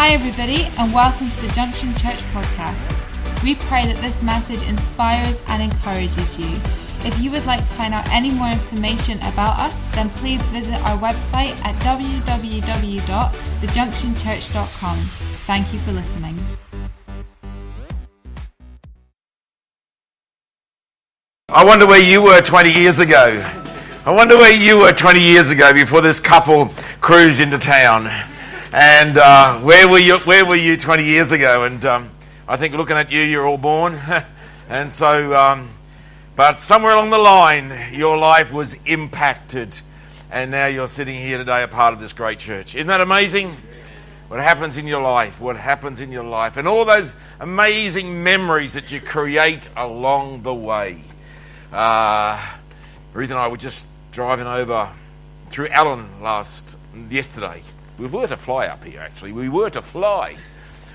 Hi, everybody, and welcome to the Junction Church podcast. We pray that this message inspires and encourages you. If you would like to find out any more information about us, then please visit our website at www.thejunctionchurch.com. Thank you for listening. I wonder where you were 20 years ago. I wonder where you were 20 years ago before this couple cruised into town. And uh, where were you? Where were you 20 years ago? And um, I think looking at you, you're all born. and so, um, but somewhere along the line, your life was impacted, and now you're sitting here today, a part of this great church. Isn't that amazing? What happens in your life? What happens in your life? And all those amazing memories that you create along the way. Uh, Ruth and I were just driving over through Allen last yesterday we were to fly up here, actually. We were to fly.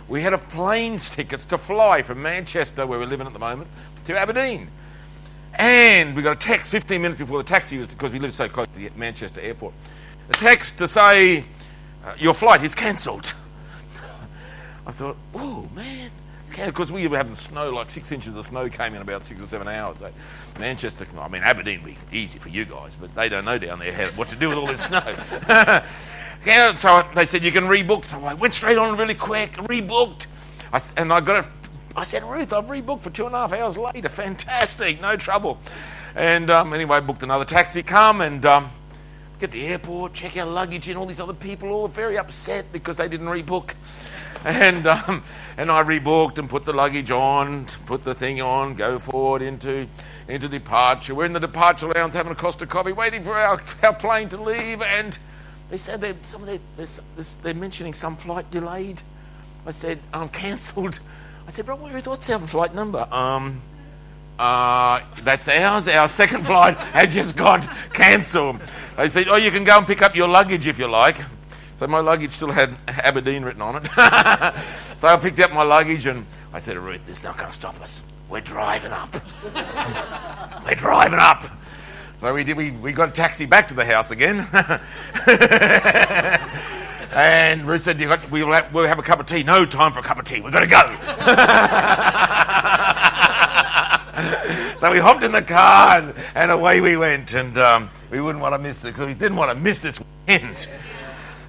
We had a plane's tickets to fly from Manchester, where we're living at the moment, to Aberdeen. And we got a text 15 minutes before the taxi was because we live so close to the Manchester airport. A text to say, uh, Your flight is cancelled. I thought, Oh, man. Because we were having snow, like six inches of snow came in about six or seven hours. So Manchester, I mean, Aberdeen would be easy for you guys, but they don't know down there how, what to do with all this snow. Yeah, so they said you can rebook. So I went straight on really quick, rebooked. I, and I got a, I said, Ruth, I've rebooked for two and a half hours later. Fantastic, no trouble. And um, anyway, booked another taxi, come and um, get the airport, check our luggage in. All these other people all very upset because they didn't rebook. And, um, and I rebooked and put the luggage on, put the thing on, go forward into, into departure. We're in the departure lounge having a Costa coffee, waiting for our, our plane to leave. And they said they, some of their, they're mentioning some flight delayed. I said, um, cancelled. I said, bro, what's our flight number? Um, uh, that's ours. Our second flight had just got cancelled. They said, oh, you can go and pick up your luggage if you like. So my luggage still had Aberdeen written on it. so I picked up my luggage and I said, Ruth, this is not going to stop us. We're driving up. We're driving up. So we did. We, we got a taxi back to the house again. and Ruth said, got, we'll, have, we'll have a cup of tea. No time for a cup of tea. We've got to go. so we hopped in the car and, and away we went. And um, we wouldn't want to miss it because we didn't want to miss this weekend.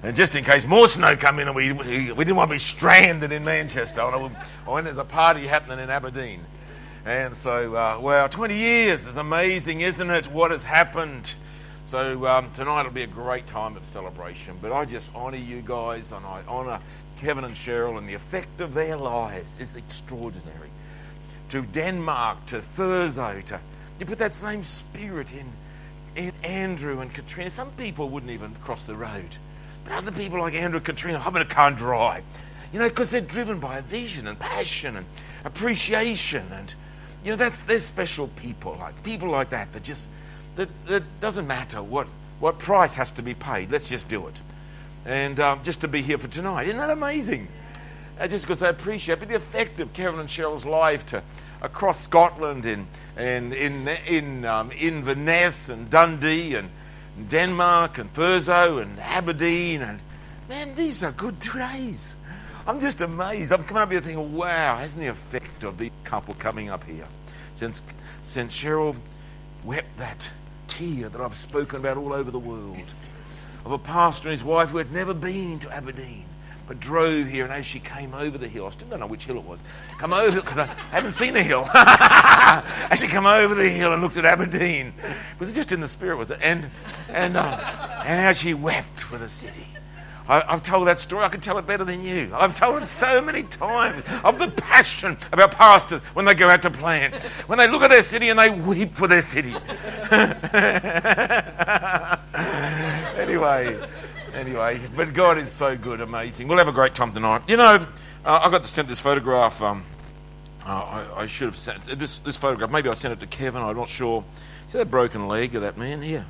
And just in case more snow come in and we, we, didn't want to be stranded in Manchester. And when there's a party happening in Aberdeen. And so, uh, wow, 20 years is amazing, isn't it? What has happened? So, um, tonight will be a great time of celebration. But I just honour you guys and I honour Kevin and Cheryl, and the effect of their lives is extraordinary. To Denmark, to Thurso, to. You put that same spirit in, in Andrew and Katrina. Some people wouldn't even cross the road. But other people like Andrew and Katrina, in car and drive. You know, because they're driven by a vision and passion and appreciation and you know, that's there's special people like people like that that just that, that doesn't matter what what price has to be paid. Let's just do it, and um, just to be here for tonight. Isn't that amazing? Uh, just because I appreciate but the effect of Kevin and Cheryl's life to across Scotland and and in in um, Inverness and Dundee and Denmark and Thurso and Aberdeen and man, these are good days. I'm just amazed. I'm coming up here thinking, wow, hasn't the effect of the couple coming up here since, since Cheryl wept that tear that I've spoken about all over the world of a pastor and his wife who had never been to Aberdeen but drove here, and as she came over the hill, I still don't know which hill it was. Come over because I haven't seen the hill. as she came over the hill and looked at Aberdeen, was it just in the spirit? Was it? And and uh, and how she wept for the city. I, have told that story. I can tell it better than you. I've told it so many times of the passion of our pastors when they go out to plant, when they look at their city and they weep for their city. anyway, anyway, but God is so good, amazing. We'll have a great time tonight. You know, uh, I got to send this photograph. Um, uh, I, I, should have sent this this photograph. Maybe I sent it to Kevin. I'm not sure. See that broken leg of that man here?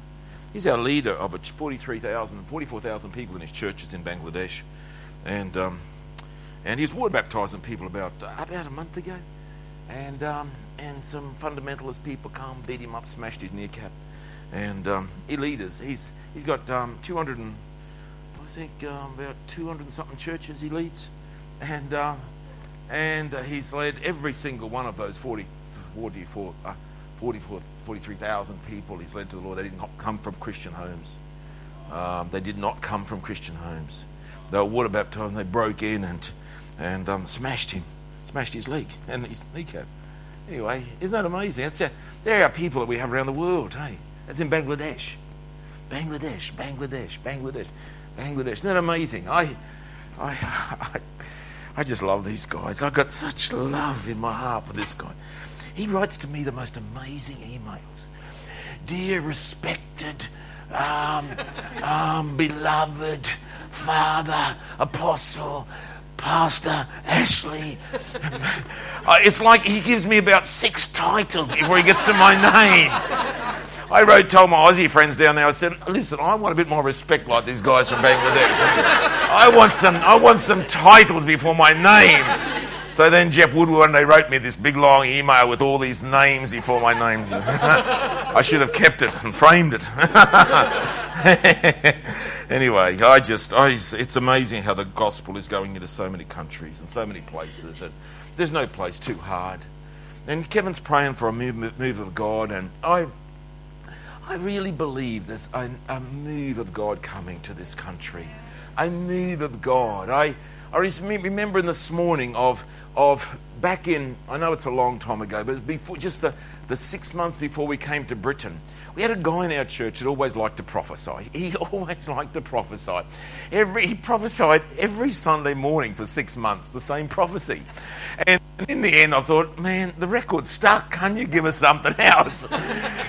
He's our leader of 43,000, 44,000 people in his churches in Bangladesh. And, um, and he's water baptizing people about, uh, about a month ago. And, um, and some fundamentalist people come, beat him up, smashed his kneecap. And um, he leaders. He's, he's got um, 200 and, think um, about 200 and something churches he leads. and um, and uh, he's led every single one of those 40, 44, uh, 44 43,000 people he's led to the Lord. They did not come from Christian homes. Um, they did not come from Christian homes. They were water baptized and they broke in and, and um, smashed him, smashed his leg and his kneecap. Anyway, isn't that amazing? That's a, there are people that we have around the world, hey? That's in Bangladesh. Bangladesh, Bangladesh, Bangladesh, Bangladesh. Isn't that amazing? I, I, I, I just love these guys. I've got such love in my heart for this guy. He writes to me the most amazing emails. Dear respected, um, um, beloved Father, Apostle, Pastor Ashley. Uh, it's like he gives me about six titles before he gets to my name. I wrote, told my Aussie friends down there, I said, listen, I want a bit more respect like these guys from Bangladesh. I want some, I want some titles before my name. So then Jeff Woodward one day wrote me this big long email with all these names before my name. I should have kept it and framed it. anyway, I just, I, it's amazing how the gospel is going into so many countries and so many places. And there's no place too hard. And Kevin's praying for a move, move of God, and I, I really believe there's a, a move of God coming to this country. A move of God. I, I remember in this morning of, of back in, I know it's a long time ago, but before, just the, the six months before we came to Britain, we had a guy in our church that always liked to prophesy. He always liked to prophesy. Every, he prophesied every Sunday morning for six months, the same prophecy. And in the end, I thought, man, the record's stuck. Can you give us something else?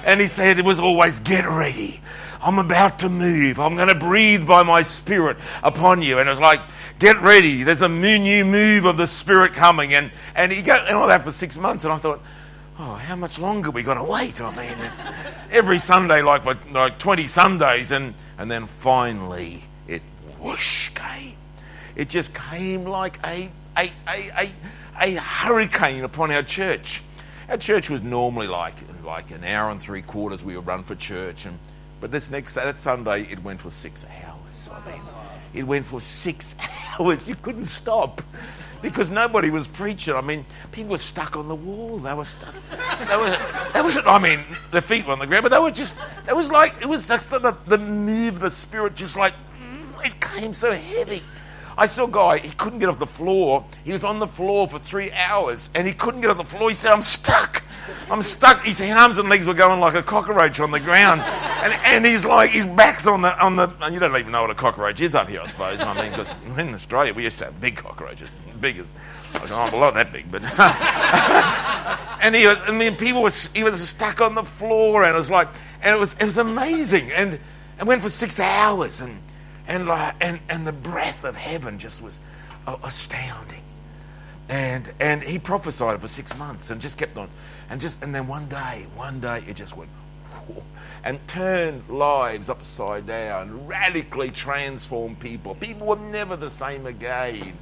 and he said it was always, get ready. I'm about to move. I'm going to breathe by my spirit upon you. And it was like, get ready. There's a new new move of the Spirit coming. And, and he got and all that for six months. And I thought, oh, how much longer are we going to wait? I mean, it's every Sunday, like for like 20 Sundays. And, and then finally, it whoosh came. It just came like a, a, a, a, a hurricane upon our church. Our church was normally like, like an hour and three quarters we would run for church. And, but this next that Sunday, it went for six hours. I mean, it went for six hours. You couldn't stop because nobody was preaching. I mean, people were stuck on the wall. They were stuck. That was, I mean, their feet were on the ground, but they were just, it was like, it was like the, the move, the spirit just like, it came so heavy. I saw a guy, he couldn't get off the floor. He was on the floor for three hours and he couldn't get off the floor. He said, I'm stuck. I'm stuck. His arms and legs were going like a cockroach on the ground. And, and he's like, his back's on the, on the, and you don't even know what a cockroach is up here, I suppose. I mean, because in Australia we used to have big cockroaches. Big as, like, oh, not that big, but. and he was, and then people were, he was stuck on the floor and it was like, and it was, it was amazing. And it went for six hours and, and, like, and, and the breath of heaven just was astounding. And, and he prophesied for six months and just kept on. And, just, and then one day, one day, it just went and turned lives upside down, radically transformed people. People were never the same again.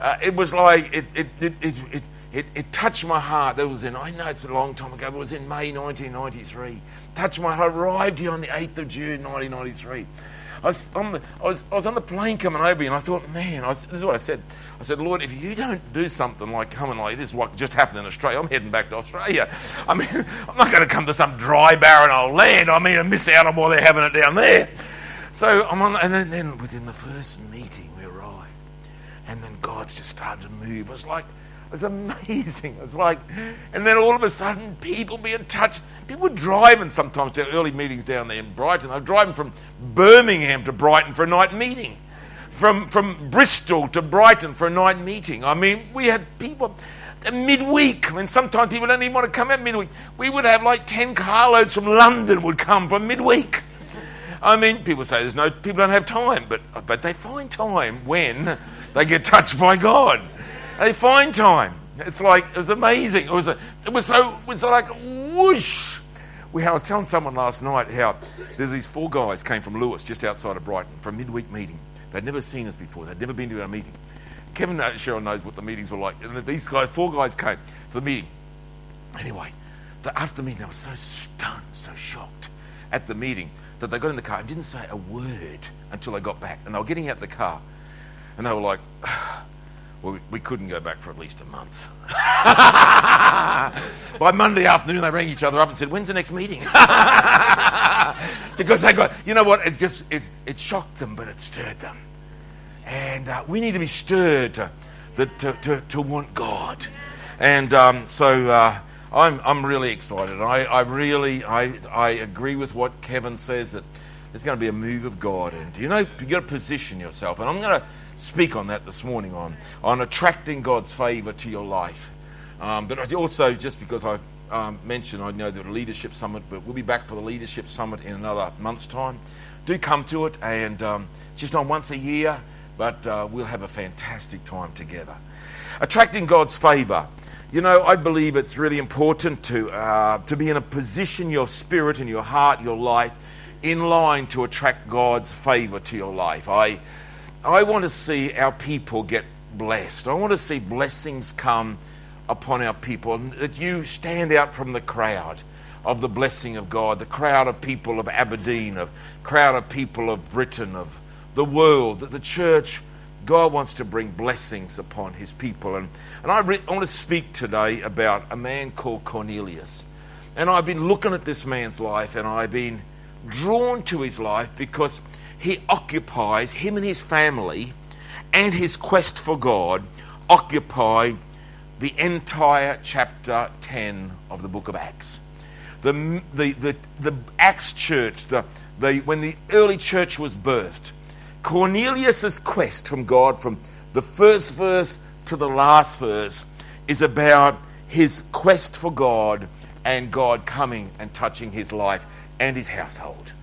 Uh, it was like it, it, it, it, it, it, it touched my heart. That was in, I know it's a long time ago, but it was in May 1993. Touched my heart. I arrived here on the 8th of June 1993. I was, on the, I, was, I was on the plane coming over here and I thought, man, I was, this is what I said. I said, Lord, if you don't do something like coming like this, what just happened in Australia, I'm heading back to Australia. I mean, I'm not going to come to some dry, barren old land. I mean, I miss out on what they're having it down there. So I'm on, and then, then within the first meeting, we arrived. And then God's just started to move. It was like, was amazing. It was like, and then all of a sudden, people being touched. People were driving sometimes to early meetings down there in Brighton. They were driving from Birmingham to Brighton for a night meeting, from, from Bristol to Brighton for a night meeting. I mean, we had people midweek. I mean, sometimes people don't even want to come out midweek. We would have like 10 carloads from London would come for midweek. I mean, people say there's no, people don't have time, but, but they find time when they get touched by God. They find time. It's like it was amazing. It was a, it was so it was like whoosh. We, I was telling someone last night how there's these four guys came from Lewes, just outside of Brighton, for a midweek meeting. They'd never seen us before. They'd never been to our meeting. Kevin Cheryl knows what the meetings were like. And these guys, four guys came to the meeting. Anyway, the, after the meeting, they were so stunned, so shocked at the meeting that they got in the car and didn't say a word until they got back. And they were getting out of the car, and they were like, ah, We couldn't go back for at least a month. By Monday afternoon, they rang each other up and said, When's the next meeting? because they got, you know what, it just, it, it shocked them, but it stirred them. And uh, we need to be stirred to, to, to, to want God. And um, so uh, I'm, I'm really excited. I, I really, I, I agree with what Kevin says that there's going to be a move of God. And you know, you've got to position yourself. And I'm going to speak on that this morning on, on attracting God's favor to your life. Um, but also, just because I um, mentioned, I know the Leadership Summit, but we'll be back for the Leadership Summit in another month's time. Do come to it, and um, just on once a year, but uh, we'll have a fantastic time together. Attracting God's favor. You know, I believe it's really important to, uh, to be in a position, your spirit and your heart, your life, in line to attract God's favor to your life. I, I want to see our people get blessed. I want to see blessings come upon our people, and that you stand out from the crowd of the blessing of God, the crowd of people of Aberdeen, of crowd of people of Britain, of the world, that the church, God wants to bring blessings upon his people. And, and I, re- I want to speak today about a man called Cornelius. And I've been looking at this man's life, and I've been drawn to his life because he occupies, him and his family, and his quest for God occupy the entire chapter 10 of the book of Acts. The, the, the, the Acts church, the, the, when the early church was birthed, Cornelius' quest from God, from the first verse to the last verse, is about his quest for God and God coming and touching his life and his household.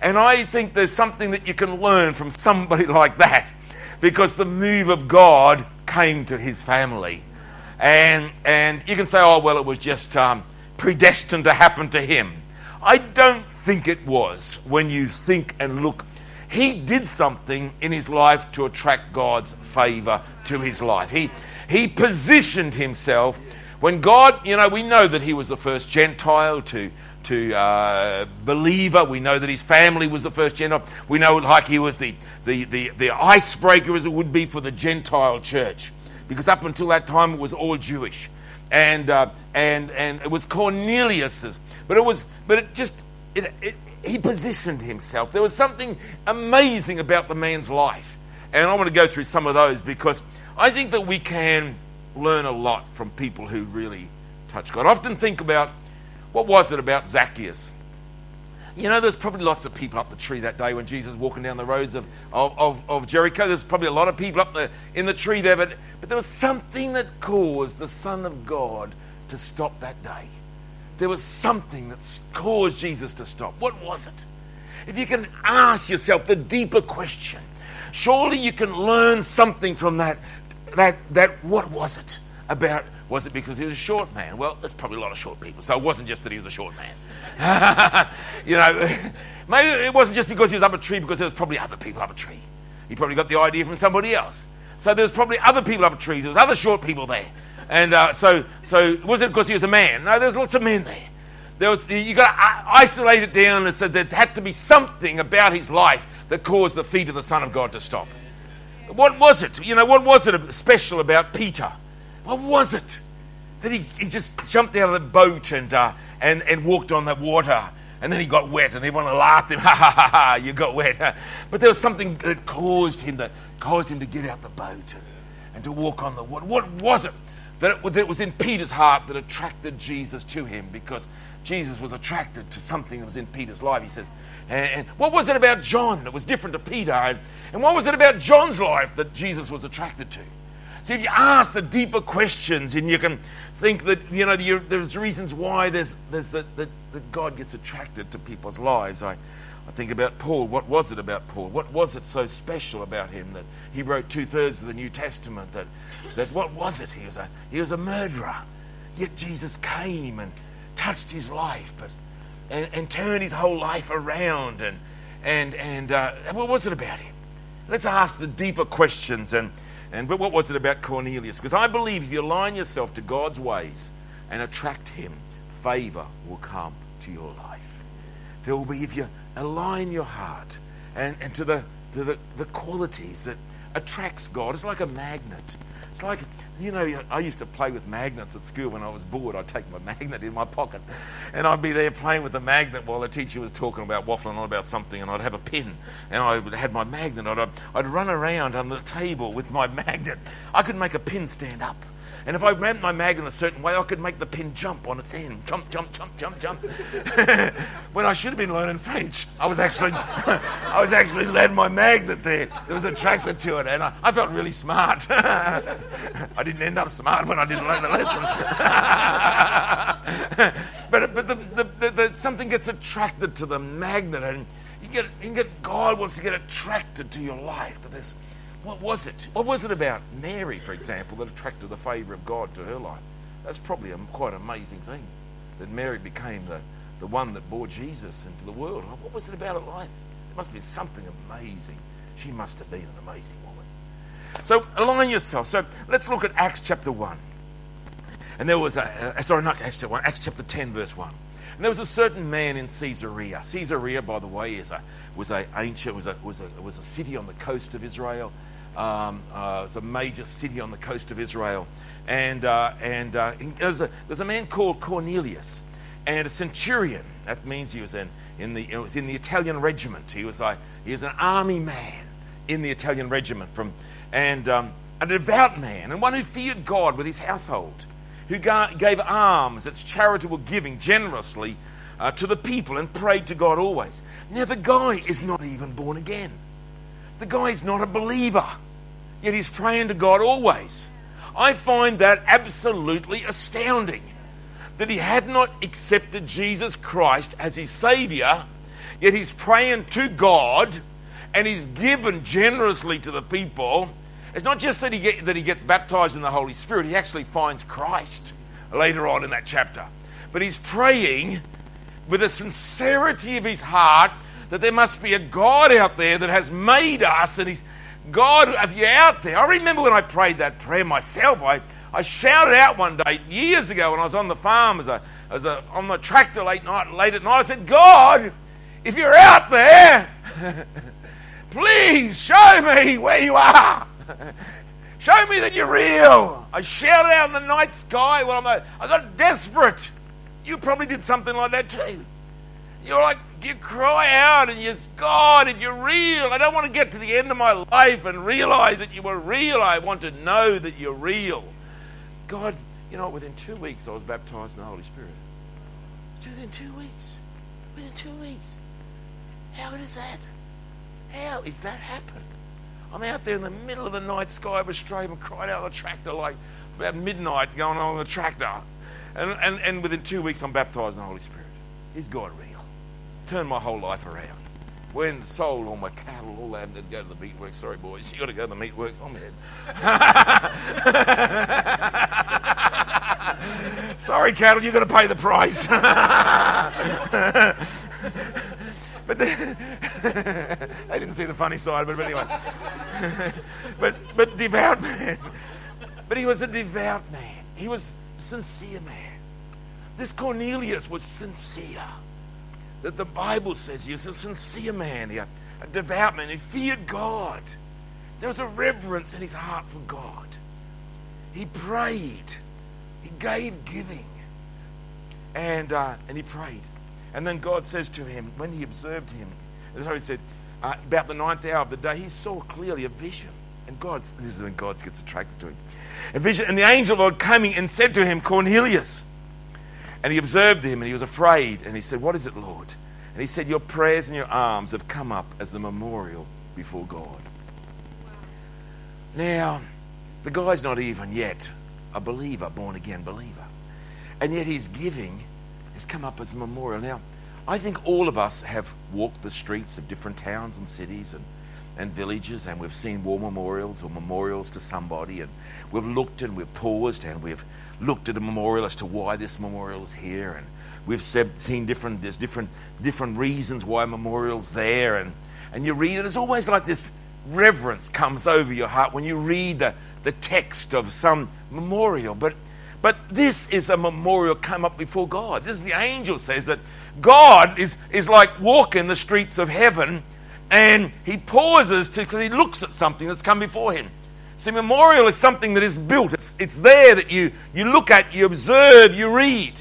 And I think there's something that you can learn from somebody like that because the move of God came to his family. And, and you can say, oh, well, it was just um, predestined to happen to him. I don't think it was when you think and look. He did something in his life to attract God's favor to his life. He, he positioned himself. When God, you know, we know that he was the first Gentile to to uh, believer. We know that his family was the first Gentile. We know like he was the, the, the, the icebreaker as it would be for the Gentile church. Because up until that time it was all Jewish. And, uh, and, and it was Cornelius's. But it was, but it just, it, it, he positioned himself. There was something amazing about the man's life. And I want to go through some of those because I think that we can learn a lot from people who really touch God. I often think about what was it about Zacchaeus? You know, there's probably lots of people up the tree that day when Jesus was walking down the roads of, of, of, of Jericho. There's probably a lot of people up the, in the tree there, but, but there was something that caused the Son of God to stop that day. There was something that caused Jesus to stop. What was it? If you can ask yourself the deeper question, surely you can learn something from that. That, that what was it about was it because he was a short man? Well, there's probably a lot of short people, so it wasn't just that he was a short man. you know, maybe it wasn't just because he was up a tree, because there was probably other people up a tree. He probably got the idea from somebody else. So there's probably other people up a tree. There was other short people there, and uh, so so was it because he was a man? No, there's lots of men there. There was you got to isolate it down and said there had to be something about his life that caused the feet of the Son of God to stop. What was it? You know, what was it special about Peter? What was it? That he, he just jumped out of the boat and, uh, and, and walked on the water. And then he got wet, and everyone laughed at him. Ha ha ha ha! You got wet. But there was something that caused him that caused him to get out the boat and, and to walk on the water. What was it that, it that was in Peter's heart that attracted Jesus to him? Because Jesus was attracted to something that was in Peter's life. He says, and, and what was it about John that was different to Peter? And, and what was it about John's life that Jesus was attracted to? See, if you ask the deeper questions and you can think that, you know, there's reasons why there's, there's that, that, that God gets attracted to people's lives. I, I think about Paul. What was it about Paul? What was it so special about him that he wrote two thirds of the New Testament? That, that what was it? He was, a, he was a murderer. Yet Jesus came and touched his life but, and, and turned his whole life around. And, and, and uh, what was it about him? Let's ask the deeper questions and and but what was it about Cornelius? Because I believe if you align yourself to God's ways and attract him, favor will come to your life. There will be if you align your heart and, and to the to the, the qualities that attracts God. It's like a magnet. It's like, you know, I used to play with magnets at school when I was bored. I'd take my magnet in my pocket and I'd be there playing with the magnet while the teacher was talking about waffling on about something and I'd have a pin and I had my magnet. I'd, I'd run around on the table with my magnet. I could make a pin stand up. And if I ran my mag in a certain way, I could make the pin jump on its end. Jump, jump, jump, jump, jump. when I should have been learning French, I was actually, I was actually led my magnet there. There was a attracted to it, and I, I felt really smart. I didn't end up smart when I didn't learn the lesson. but but the, the, the, the, something gets attracted to the magnet, and you get, you get God wants to get attracted to your life. That there's what was it? What was it about Mary, for example, that attracted the favour of God to her life? That's probably a quite amazing thing that Mary became the, the one that bore Jesus into the world. What was it about her life? It must have been something amazing. She must have been an amazing woman. So align yourself. So let's look at Acts chapter 1. And there was a, uh, sorry, not Acts chapter 1, Acts chapter 10, verse 1. And there was a certain man in Caesarea. Caesarea, by the way, is a, was a ancient, was a, was a, was a city on the coast of Israel. Um, uh, it's a major city on the coast of Israel. And, uh, and uh, there's, a, there's a man called Cornelius and a centurion. That means he was in, in, the, it was in the Italian regiment. He was, like, he was an army man in the Italian regiment. From, and um, a devout man and one who feared God with his household, who gave alms, its charitable giving generously uh, to the people and prayed to God always. Now, the guy is not even born again. The guy is not a believer yet he's praying to God always. I find that absolutely astounding that he had not accepted Jesus Christ as his Savior, yet he's praying to God and he's given generously to the people. It's not just that he, get, that he gets baptized in the Holy Spirit, he actually finds Christ later on in that chapter. But he's praying with a sincerity of his heart that there must be a God out there that has made us and he's God, if you're out there, I remember when I prayed that prayer myself. I, I shouted out one day years ago when I was on the farm as a, as a, on the tractor late night, late at night. I said, God, if you're out there, please show me where you are. show me that you're real. I shouted out in the night sky when I'm, I got desperate. You probably did something like that too. You're like, you cry out and you God, if you're real, I don't want to get to the end of my life and realize that you were real. I want to know that you're real. God, you know, within two weeks I was baptized in the Holy Spirit. Within two weeks. Within two weeks. How is that? How is that happen? I'm out there in the middle of the night sky of Australia and crying out the tractor like about midnight going on the tractor. And, and, and within two weeks I'm baptized in the Holy Spirit. Is God real? Turned my whole life around. When sold all my cattle, all that, to go to the meatworks. Sorry, boys, you got to go to the meatworks. I'm head. Sorry, cattle, you got to pay the price. but they didn't see the funny side of it. But anyway, but but devout man. But he was a devout man. He was sincere man. This Cornelius was sincere that the Bible says he was a sincere man, a devout man. He feared God. There was a reverence in his heart for God. He prayed. He gave giving. And, uh, and he prayed. And then God says to him, when he observed him, how he said, uh, about the ninth hour of the day, he saw clearly a vision. And God, this is when God gets attracted to him. A vision. And the angel Lord coming and said to him, Cornelius. And he observed him and he was afraid. And he said, What is it, Lord? And he said, Your prayers and your alms have come up as a memorial before God. Now, the guy's not even yet a believer, born again believer. And yet his giving has come up as a memorial. Now, I think all of us have walked the streets of different towns and cities and and villages, and we've seen war memorials or memorials to somebody, and we've looked and we've paused and we've looked at a memorial as to why this memorial is here, and we've seen different there's different different reasons why memorial's there, and and you read it. It's always like this reverence comes over your heart when you read the, the text of some memorial, but. But this is a memorial come up before God. This is the angel says that God is, is like walking the streets of heaven and he pauses because he looks at something that's come before him. See, memorial is something that is built. It's, it's there that you, you look at, you observe, you read.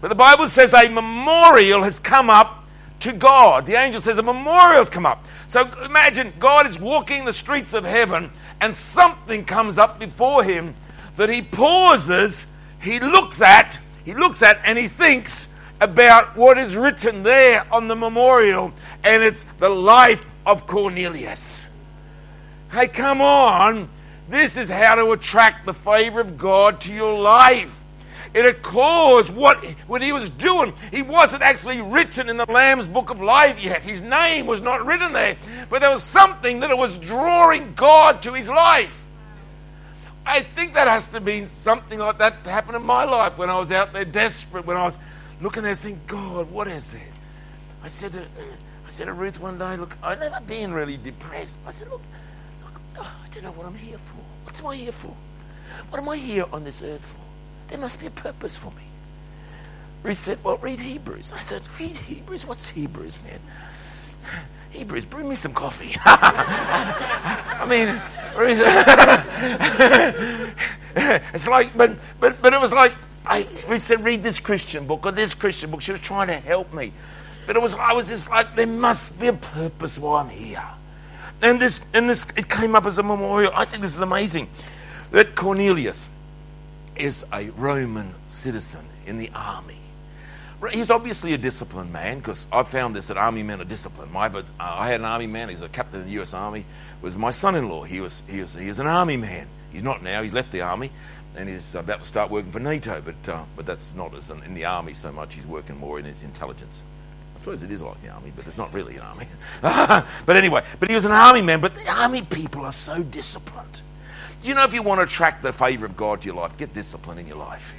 But the Bible says a memorial has come up to God. The angel says a memorial has come up. So imagine God is walking the streets of heaven and something comes up before him that he pauses, he looks at, he looks at, and he thinks about what is written there on the memorial, and it's the life of Cornelius. Hey, come on. This is how to attract the favor of God to your life. It caused what, what he was doing. He wasn't actually written in the Lamb's book of life yet. His name was not written there. But there was something that it was drawing God to his life. I think that has to be something like that to happen in my life when I was out there desperate, when I was looking there and saying, God, what is it? I said to, I said to Ruth one day, look, I've never been really depressed. I said, look, look, I don't know what I'm here for. What am I here for? What am I here on this earth for? There must be a purpose for me. Ruth said, well, read Hebrews. I said, read Hebrews? What's Hebrews, man? Hebrews, bring me some coffee. I mean, it's like, but, but, but it was like, I, we said, read this Christian book or this Christian book. She was trying to help me. But it was, I was just like, there must be a purpose why I'm here. And this, and this, it came up as a memorial. I think this is amazing. That Cornelius is a Roman citizen in the army. He's obviously a disciplined man because I've found this that army men are disciplined. My, uh, I had an army man, he's a captain in the US Army, was my son in law. He was, he, was, he was an army man. He's not now, he's left the army and he's about to start working for NATO, but, uh, but that's not as in, the army so much. He's working more in his intelligence. I suppose it is like the army, but it's not really an army. but anyway, but he was an army man. But the army people are so disciplined. You know, if you want to attract the favour of God to your life, get discipline in your life.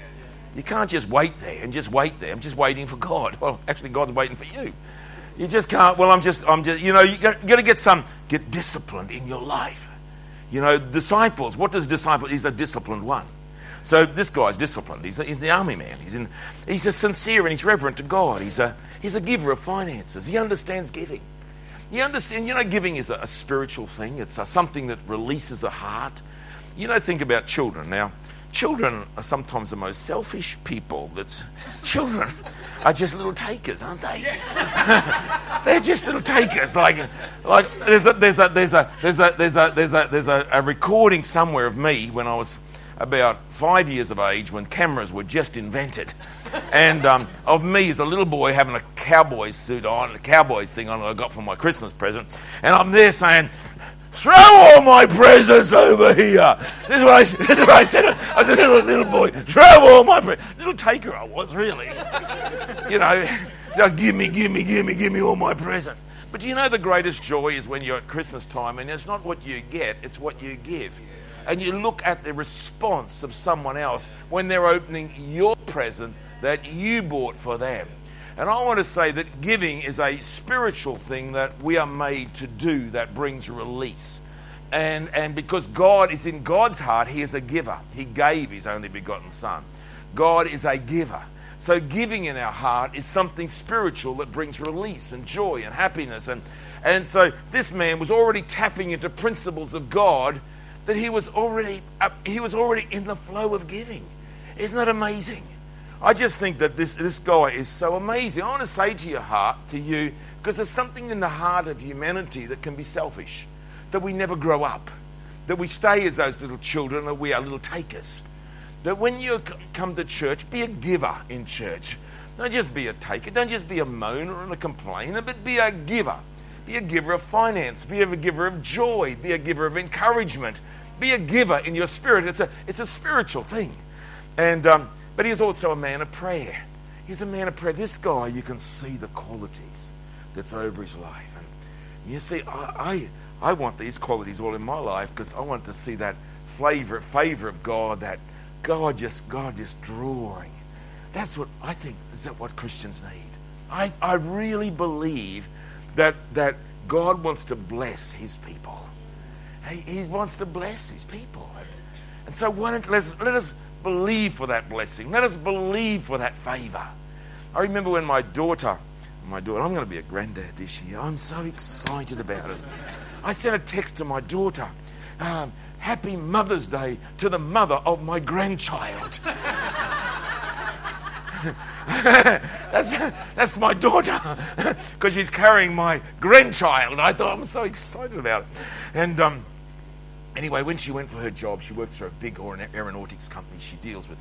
You can't just wait there and just wait there. I'm just waiting for God. Well, actually, God's waiting for you. You just can't. Well, I'm just, I'm just, you know, you got, got to get some, get disciplined in your life. You know, disciples. What does disciple? He's a disciplined one. So this guy's disciplined. He's, a, he's the army man. He's, in, he's a sincere and he's reverent to God. He's a, he's a giver of finances. He understands giving. You understand, you know, giving is a, a spiritual thing. It's a, something that releases a heart. You know, think about children. Now, children are sometimes the most selfish people. That's children are just little takers, aren't they? They're just little takers. Like, like there's a there's a there's a there's a there's a there's a there's a, a recording somewhere of me when I was about five years of age when cameras were just invented. And um, of me as a little boy having a cowboy suit on, a cowboys thing on that I got for my Christmas present. And I'm there saying, throw all my presents over here. This is what I, this is what I said. I was a little, little boy, throw all my presents. Little taker I was, really. You know, just give me, give me, give me, give me all my presents. But do you know the greatest joy is when you're at Christmas time and it's not what you get, it's what you give and you look at the response of someone else when they're opening your present that you bought for them. And I want to say that giving is a spiritual thing that we are made to do that brings release. And, and because God is in God's heart, He is a giver. He gave His only begotten Son. God is a giver. So, giving in our heart is something spiritual that brings release and joy and happiness. And, and so, this man was already tapping into principles of God that he was already he was already in the flow of giving. Isn't that amazing? I just think that this, this guy is so amazing. I want to say to your heart, to you, because there's something in the heart of humanity that can be selfish, that we never grow up, that we stay as those little children, that we are little takers. That when you come to church, be a giver in church. Don't just be a taker, don't just be a moaner and a complainer, but be a giver. Be a giver of finance. Be a giver of joy. Be a giver of encouragement. Be a giver in your spirit. It's a, it's a spiritual thing. And, um, but he's also a man of prayer. He's a man of prayer. This guy, you can see the qualities that's over his life. And you see, I, I, I want these qualities all in my life because I want to see that flavor, favor of God, that God just, God just drawing. That's what I think is that what Christians need. I, I really believe that, that God wants to bless his people. He, he wants to bless his people. And so why don't let's, let us believe for that blessing. Let us believe for that favor. I remember when my daughter, my daughter, I'm going to be a granddad this year. I'm so excited about it. I sent a text to my daughter um, Happy Mother's Day to the mother of my grandchild. that's, that's my daughter because she's carrying my grandchild. I thought I'm so excited about it. And um, anyway, when she went for her job, she works for a big aeronautics company. She deals with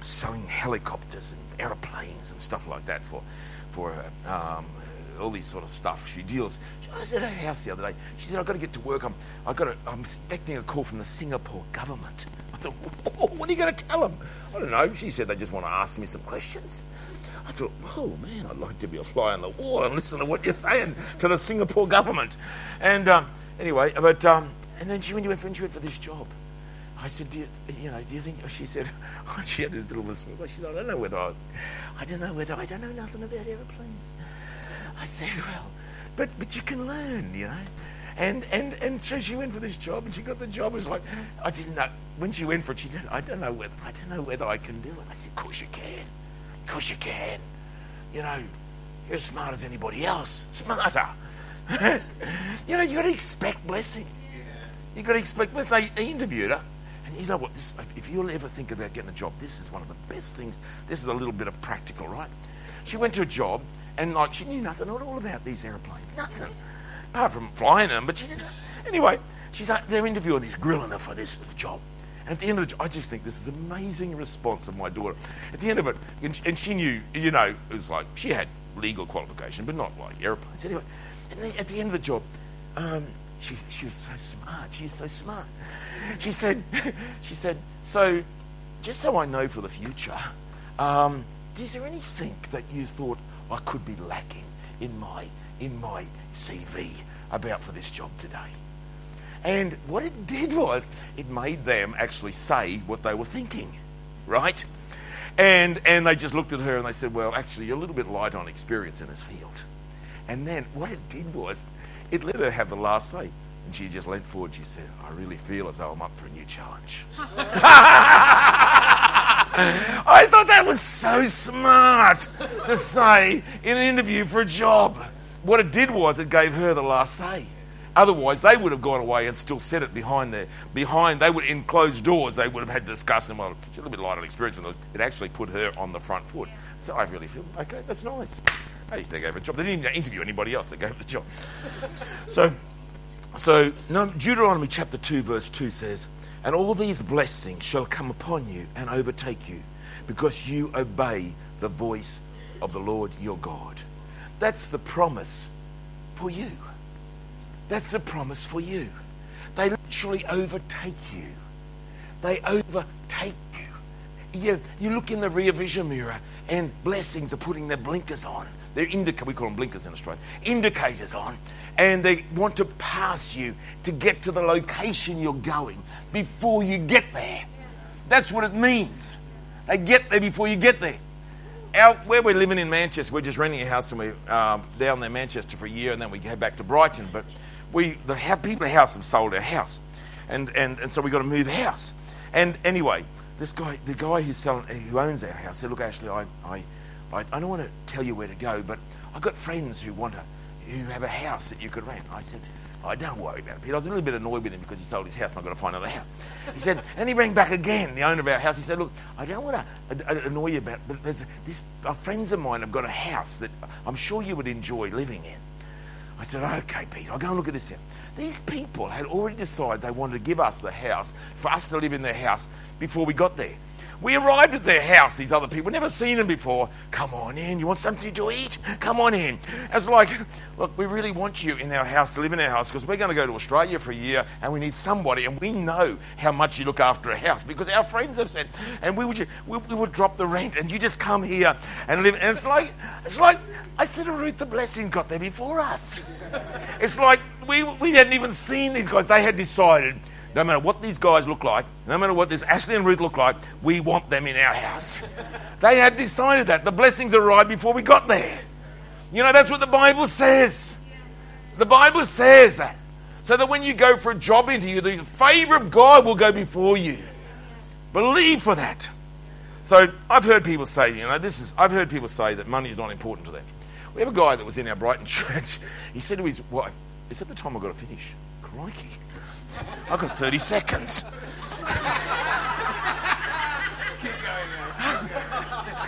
selling helicopters and aeroplanes and stuff like that for, for um, all these sort of stuff. She deals. I was at her house the other day. She said, "I've got to get to work. I'm, I've got to, I'm expecting a call from the Singapore government." "What are you going to tell them?" I don't know. She said they just want to ask me some questions. I thought, "Oh man, I'd like to be a fly on the wall and listen to what you're saying to the Singapore government." And um, anyway, but um, and then she when, went, when she went for this job. I said, do you, you, know, do you think? She said, she had this little whisper. She said, I don't know whether I, I don't know whether I don't know nothing about aeroplanes. I said, well, but but you can learn, you know. And and and so she went for this job, and she got the job. It was like I didn't know when she went for it. She didn't. I don't know whether I don't know whether I can do it. I said, of course you can, of course you can. You know, you're as smart as anybody else, smarter. you know, you got to expect blessing. You got to expect blessing. They interviewed her. And you know what? This, if you'll ever think about getting a job, this is one of the best things. This is a little bit of practical, right? She went to a job, and like she knew nothing at all about these airplanes, nothing, apart from flying them. But she. Anyway, she's like, they're interviewing this, grilling her for this, this job. And at the end of the, I just think this is amazing response of my daughter. At the end of it, and, and she knew, you know, it was like she had legal qualification, but not like airplanes. Anyway, and then at the end of the job, um, she, she was so smart. She was so smart. She said, she said, so just so I know for the future, um, is there anything that you thought I could be lacking in my in my CV about for this job today? And what it did was it made them actually say what they were thinking, right? And and they just looked at her and they said, "Well, actually, you're a little bit light on experience in this field." And then what it did was it let her have the last say. And she just leant forward. She said, I really feel as though I'm up for a new challenge. I thought that was so smart to say in an interview for a job. What it did was it gave her the last say. Otherwise, they would have gone away and still said it behind their behind. They would in closed doors. They would have had to discussion. Well, she's a little bit light on experience, and it actually put her on the front foot. So I really feel okay. That's nice. Hey, they gave her a job. They didn't even interview anybody else. They gave her the job. so, so Deuteronomy chapter two, verse two says, "And all these blessings shall come upon you and overtake you, because you obey the voice of the Lord your God." That's the promise for you. That's the promise for you. They literally overtake you. They overtake you. You, you look in the rear vision mirror and blessings are putting their blinkers on. They're indica- we call them blinkers in Australia, indicators on, and they want to pass you to get to the location you're going before you get there. That's what it means. They get there before you get there. Our, where we're living in Manchester, we're just renting a house and we're um, down there in Manchester for a year and then we go back to Brighton. But we, the people at house have sold our house. And, and, and so we've got to move house. And anyway, this guy, the guy who's selling, who owns our house said, look, Ashley, I, I, I don't want to tell you where to go, but I've got friends who want to, who have a house that you could rent. I said, oh, don't worry about it, Peter. I was a little bit annoyed with him because he sold his house and I've got to find another house. He said, and he rang back again, the owner of our house. He said, look, I don't want to annoy you about it, but this, friends of mine have got a house that I'm sure you would enjoy living in. I said, okay, Peter, I'll go and look at this house. These people had already decided they wanted to give us the house, for us to live in their house before we got there. We arrived at their house, these other people, never seen them before. Come on in, you want something to eat? Come on in. It's like, look, we really want you in our house to live in our house because we're going to go to Australia for a year and we need somebody, and we know how much you look after a house because our friends have said, and we would, we, we would drop the rent and you just come here and live. And it's like, it's like, I said Ruth, the blessing got there before us. It's like we, we hadn't even seen these guys. They had decided no matter what these guys look like, no matter what this Ashley and Ruth look like, we want them in our house. they had decided that. The blessings arrived before we got there. You know, that's what the Bible says. The Bible says that. So that when you go for a job interview, the favor of God will go before you. Believe for that. So I've heard people say, you know, this is, I've heard people say that money is not important to them. We have a guy that was in our Brighton church. He said to his wife, Is that the time I've got to finish? Crikey. I've got 30 seconds.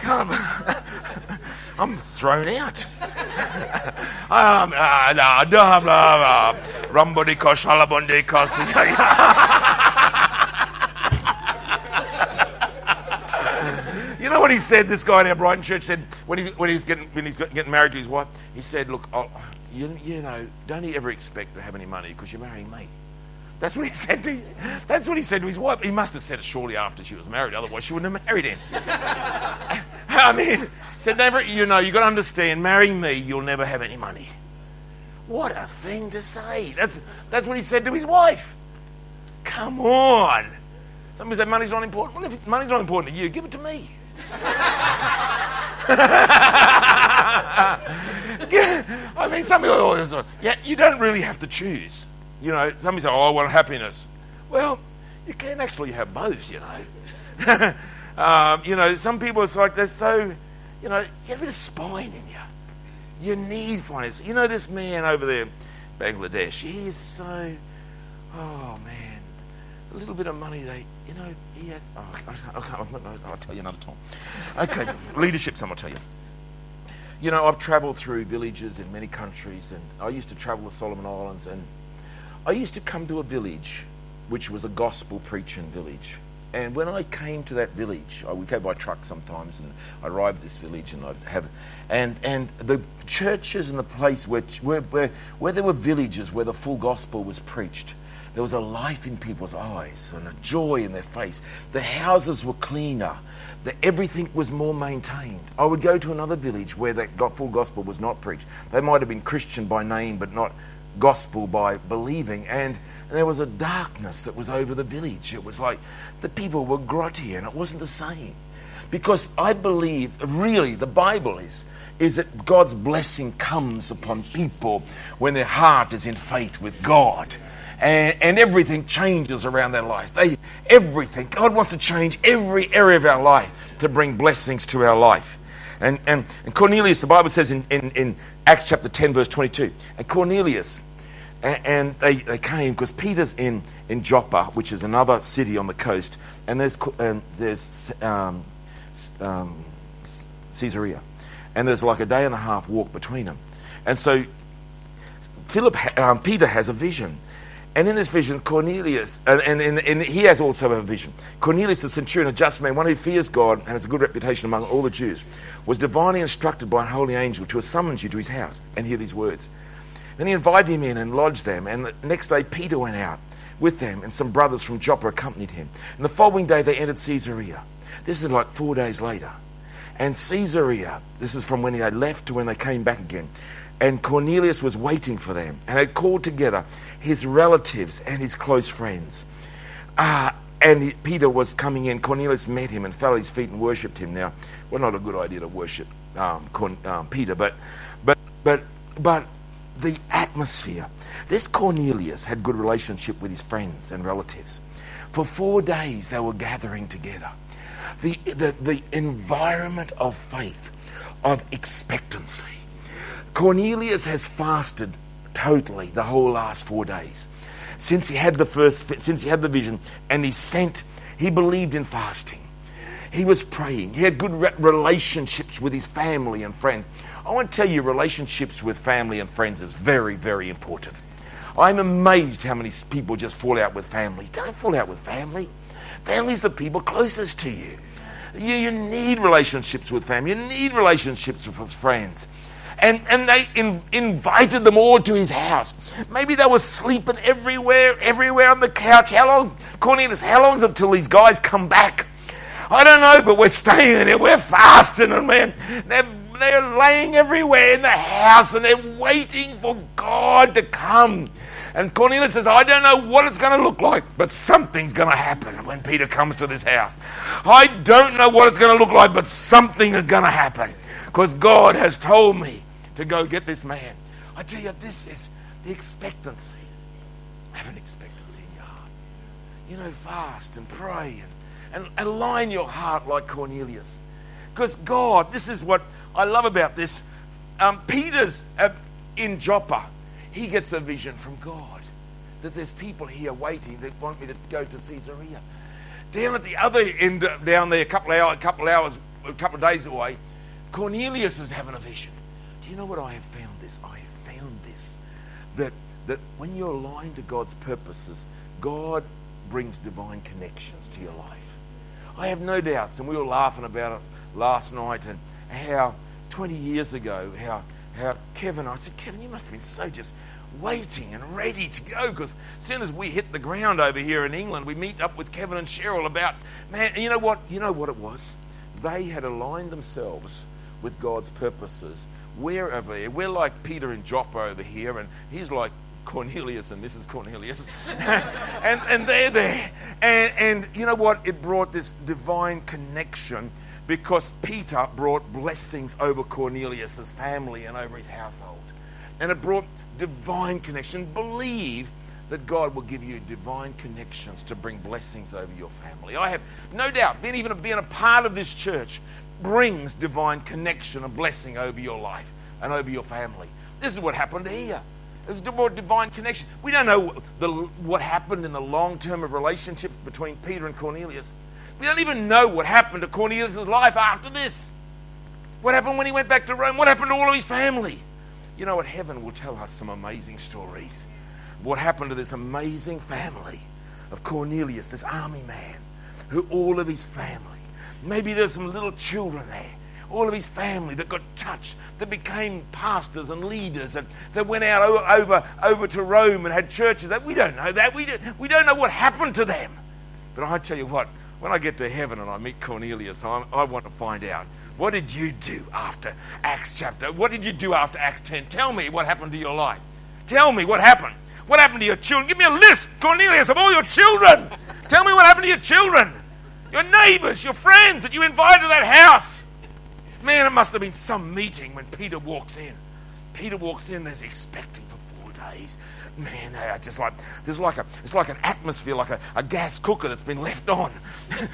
Come. I'm thrown out. um, uh, Rambodi kosh halabondi kosh. You know what he said? This guy in our Brighton church said when he when he's getting when he's getting married to his wife. He said, "Look, you, you know, don't you ever expect to have any money because you're marrying me." That's what he said to. That's what he said to his wife. He must have said it shortly after she was married. Otherwise, she wouldn't have married him. I mean, he said, "Never. You know, you've got to understand. Marrying me, you'll never have any money." What a thing to say. That's that's what he said to his wife. Come on. Somebody said money's not important. Well, if money's not important to you, give it to me. I mean, some people, oh, yeah, you don't really have to choose. You know, some people say, oh, I want happiness. Well, you can actually have both, you know. um, you know, some people, it's like they're so, you know, you have a bit of spine in you. You need finance. You know, this man over there, Bangladesh, he is so, oh, man, a little bit of money they, you know, he has, oh, I, I, I'll tell you another time. Okay, leadership, some will tell you. You know, I've travelled through villages in many countries, and I used to travel the Solomon Islands, and I used to come to a village which was a gospel preaching village. And when I came to that village, I would go by truck sometimes, and I arrived at this village, and I'd have, and and the churches and the place where where where, there were villages where the full gospel was preached, there was a life in people's eyes and a joy in their face. The houses were cleaner. The, everything was more maintained. I would go to another village where that full gospel was not preached. They might have been Christian by name, but not gospel by believing. And there was a darkness that was over the village. It was like the people were grotty and it wasn't the same. Because I believe, really, the Bible is is that God's blessing comes upon people when their heart is in faith with God and, and everything changes around their life. They, everything. God wants to change every area of our life to bring blessings to our life. And, and, and Cornelius, the Bible says in, in, in Acts chapter 10, verse 22, and Cornelius, and, and they, they came because Peter's in, in Joppa, which is another city on the coast, and there's, um, there's um, um, Caesarea. And there's like a day and a half walk between them. And so Philip, um, Peter has a vision. And in this vision, Cornelius, and, and, and, and, he has also a vision. Cornelius, the centurion, a just man, one who fears God and has a good reputation among all the Jews, was divinely instructed by a holy angel to summons you to his house and hear these words. Then he invited him in and lodged them. And the next day, Peter went out with them, and some brothers from Joppa accompanied him. And the following day, they entered Caesarea. This is like four days later. And Caesarea, this is from when they left to when they came back again. And Cornelius was waiting for them and had called together his relatives and his close friends. Uh, and Peter was coming in. Cornelius met him and fell at his feet and worshipped him. Now, well, not a good idea to worship um, Corn, um, Peter, but, but, but, but the atmosphere. This Cornelius had good relationship with his friends and relatives. For four days, they were gathering together. The, the, the environment of faith, of expectancy Cornelius has fasted totally the whole last four days since he had the first since he had the vision and he sent he believed in fasting. He was praying. He had good relationships with his family and friends. I want to tell you relationships with family and friends is very very important. I'm amazed how many people just fall out with family. Don't fall out with family. Family's the people closest to you. You, you need relationships with family. You need relationships with friends and, and they in, invited them all to his house. Maybe they were sleeping everywhere, everywhere on the couch. How long, Cornelius, how long is it till these guys come back? I don't know, but we're staying there. We're fasting, and man, they're, they're laying everywhere in the house, and they're waiting for God to come. And Cornelius says, I don't know what it's going to look like, but something's going to happen when Peter comes to this house. I don't know what it's going to look like, but something is going to happen because God has told me to go get this man. I tell you, this is the expectancy. Have an expectancy in your heart. You know, fast and pray and, and align your heart like Cornelius. Because God, this is what I love about this. Um, Peter's uh, in Joppa, he gets a vision from God. that there's people here waiting that want me to go to Caesarea. Down at the other end, down there, a couple hours, a couple of hours, a couple of days away, Cornelius is having a vision. Do you know what I have found? This I have found this that that when you're aligned to God's purposes, God brings divine connections to your life. I have no doubts, and we were laughing about it last night, and how 20 years ago, how how Kevin, I said, Kevin, you must have been so just waiting and ready to go because as soon as we hit the ground over here in England, we meet up with Kevin and Cheryl about, man, you know what? You know what it was? They had aligned themselves with God's purposes wherever. We're like Peter and Joppa over here, and he's like Cornelius and Mrs. Cornelius. and, and they're there. And, and you know what? It brought this divine connection because Peter brought blessings over Cornelius' family and over his household. And it brought divine connection. Believe that God will give you divine connections to bring blessings over your family. I have no doubt, being even being a part of this church brings divine connection and blessing over your life and over your family. This is what happened here. It was more divine connection. We don't know the, what happened in the long term of relationships between Peter and Cornelius. We don't even know what happened to Cornelius' life after this. What happened when he went back to Rome? What happened to all of his family? You know what? Heaven will tell us some amazing stories. What happened to this amazing family of Cornelius, this army man, who all of his family, maybe there's some little children there, all of his family that got touched, that became pastors and leaders, and that went out over, over to Rome and had churches. We don't know that. We don't, we don't know what happened to them. But I tell you what, when I get to heaven and I meet Cornelius, I, I want to find out what did you do after Acts chapter? What did you do after Acts 10? Tell me what happened to your life. Tell me what happened. What happened to your children? Give me a list, Cornelius, of all your children. Tell me what happened to your children, your neighbors, your friends that you invited to that house. Man, it must have been some meeting when Peter walks in. Peter walks in, there's expecting for four days man, they are just like there's like a it's like an atmosphere, like a, a gas cooker that's been left on, and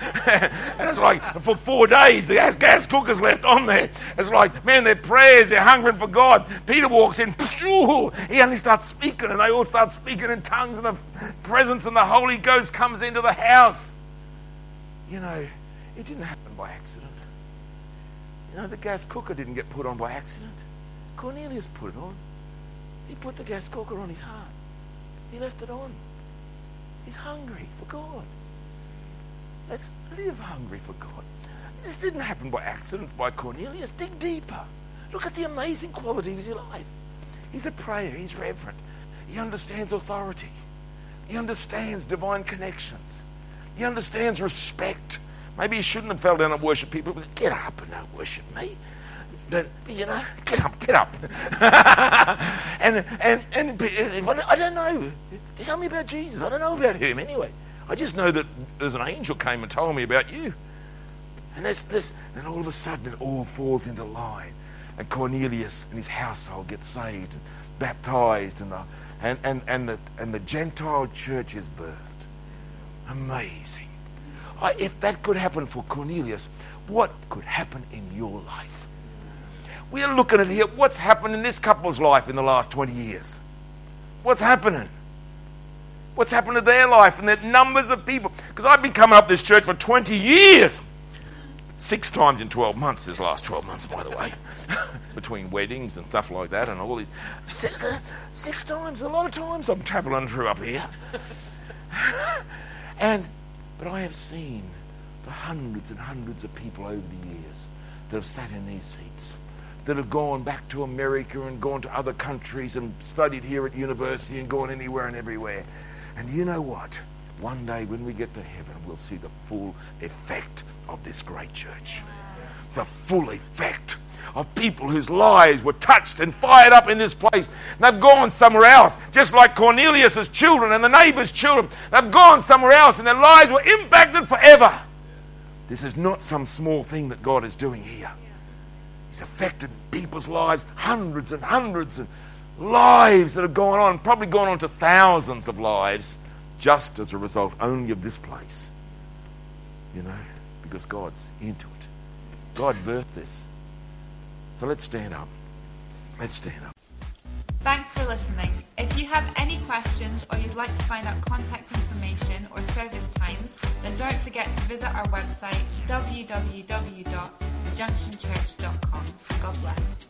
it's like for four days the gas gas cooker's left on there. It's like man, their prayers, they're hungering for God. Peter walks in, he only starts speaking, and they all start speaking in tongues, and the presence and the Holy Ghost comes into the house. You know, it didn't happen by accident. You know, the gas cooker didn't get put on by accident. Cornelius put it on. He put the gas cooker on his heart. He left it on. He's hungry for God. Let's live hungry for God. This didn't happen by accident by Cornelius. Dig deeper. Look at the amazing quality of his life. He's a prayer. He's reverent. He understands authority. He understands divine connections. He understands respect. Maybe he shouldn't have fell down and worshipped people. Was, get up and don't worship me then you know, get up, get up. and, and, and I don't know. Tell me about Jesus. I don't know about him anyway. I just know that there's an angel came and told me about you. And this, this, then all of a sudden it all falls into line. And Cornelius and his household get saved, and baptized, and the, and, and, and, the, and the Gentile church is birthed. Amazing. If that could happen for Cornelius, what could happen in your life? We are looking at here what's happened in this couple's life in the last 20 years. What's happening? What's happened to their life and the numbers of people? Because I've been coming up this church for 20 years. Six times in 12 months, this last 12 months, by the way, between weddings and stuff like that and all these. Six times, a lot of times I'm traveling through up here. And, but I have seen the hundreds and hundreds of people over the years that have sat in these seats that have gone back to America and gone to other countries and studied here at university and gone anywhere and everywhere. And you know what? One day when we get to heaven, we'll see the full effect of this great church. The full effect of people whose lives were touched and fired up in this place. They've gone somewhere else, just like Cornelius's children and the neighbor's children. They've gone somewhere else and their lives were impacted forever. This is not some small thing that God is doing here. He's affected people's lives, hundreds and hundreds of lives that have gone on, probably gone on to thousands of lives, just as a result only of this place. You know, because God's into it. God birthed this. So let's stand up. Let's stand up. Thanks for listening. If you have any questions or you'd like to find out contact information or service times, then don't forget to visit our website www.thejunctionchurch.com. God bless.